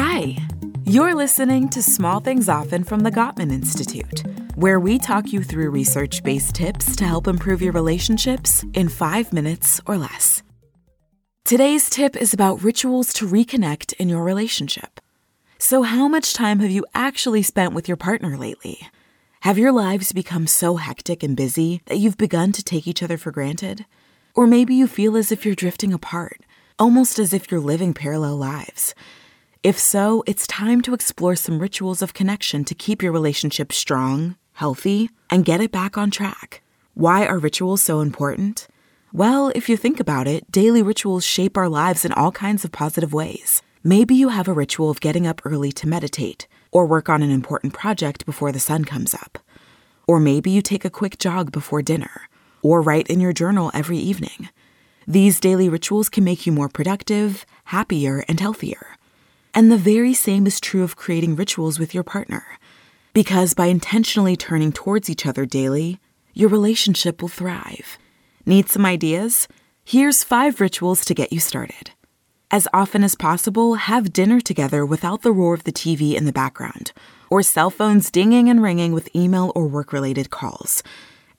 Hi, you're listening to Small Things Often from the Gottman Institute, where we talk you through research based tips to help improve your relationships in five minutes or less. Today's tip is about rituals to reconnect in your relationship. So, how much time have you actually spent with your partner lately? Have your lives become so hectic and busy that you've begun to take each other for granted? Or maybe you feel as if you're drifting apart, almost as if you're living parallel lives. If so, it's time to explore some rituals of connection to keep your relationship strong, healthy, and get it back on track. Why are rituals so important? Well, if you think about it, daily rituals shape our lives in all kinds of positive ways. Maybe you have a ritual of getting up early to meditate or work on an important project before the sun comes up. Or maybe you take a quick jog before dinner or write in your journal every evening. These daily rituals can make you more productive, happier, and healthier. And the very same is true of creating rituals with your partner. Because by intentionally turning towards each other daily, your relationship will thrive. Need some ideas? Here's five rituals to get you started. As often as possible, have dinner together without the roar of the TV in the background, or cell phones dinging and ringing with email or work related calls.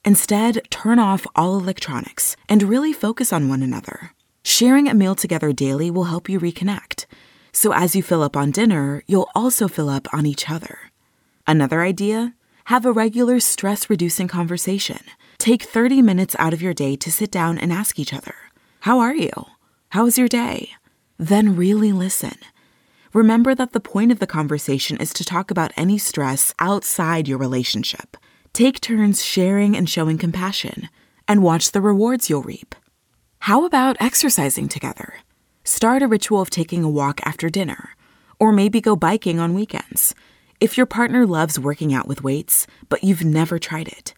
Instead, turn off all electronics and really focus on one another. Sharing a meal together daily will help you reconnect. So as you fill up on dinner, you'll also fill up on each other. Another idea? Have a regular stress reducing conversation. Take 30 minutes out of your day to sit down and ask each other, How are you? How was your day? Then really listen. Remember that the point of the conversation is to talk about any stress outside your relationship. Take turns sharing and showing compassion, and watch the rewards you'll reap. How about exercising together? Start a ritual of taking a walk after dinner, or maybe go biking on weekends. If your partner loves working out with weights, but you've never tried it,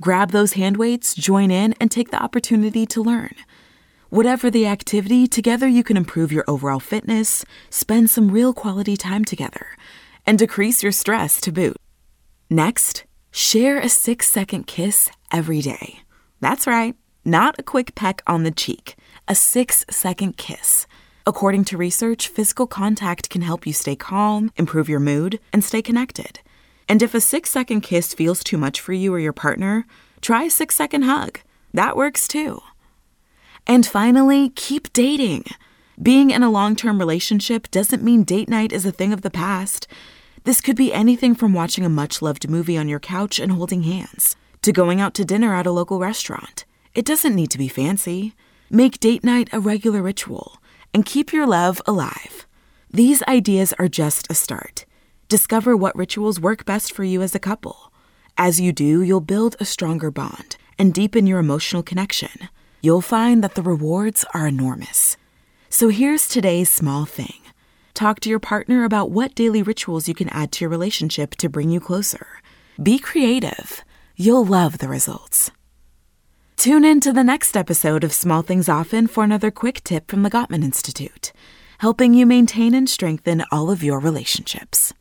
grab those hand weights, join in, and take the opportunity to learn. Whatever the activity, together you can improve your overall fitness, spend some real quality time together, and decrease your stress to boot. Next, share a six second kiss every day. That's right, not a quick peck on the cheek, a six second kiss. According to research, physical contact can help you stay calm, improve your mood, and stay connected. And if a six second kiss feels too much for you or your partner, try a six second hug. That works too. And finally, keep dating. Being in a long term relationship doesn't mean date night is a thing of the past. This could be anything from watching a much loved movie on your couch and holding hands, to going out to dinner at a local restaurant. It doesn't need to be fancy. Make date night a regular ritual and keep your love alive. These ideas are just a start. Discover what rituals work best for you as a couple. As you do, you'll build a stronger bond and deepen your emotional connection. You'll find that the rewards are enormous. So here's today's small thing talk to your partner about what daily rituals you can add to your relationship to bring you closer. Be creative. You'll love the results. Tune in to the next episode of Small Things Often for another quick tip from the Gottman Institute, helping you maintain and strengthen all of your relationships.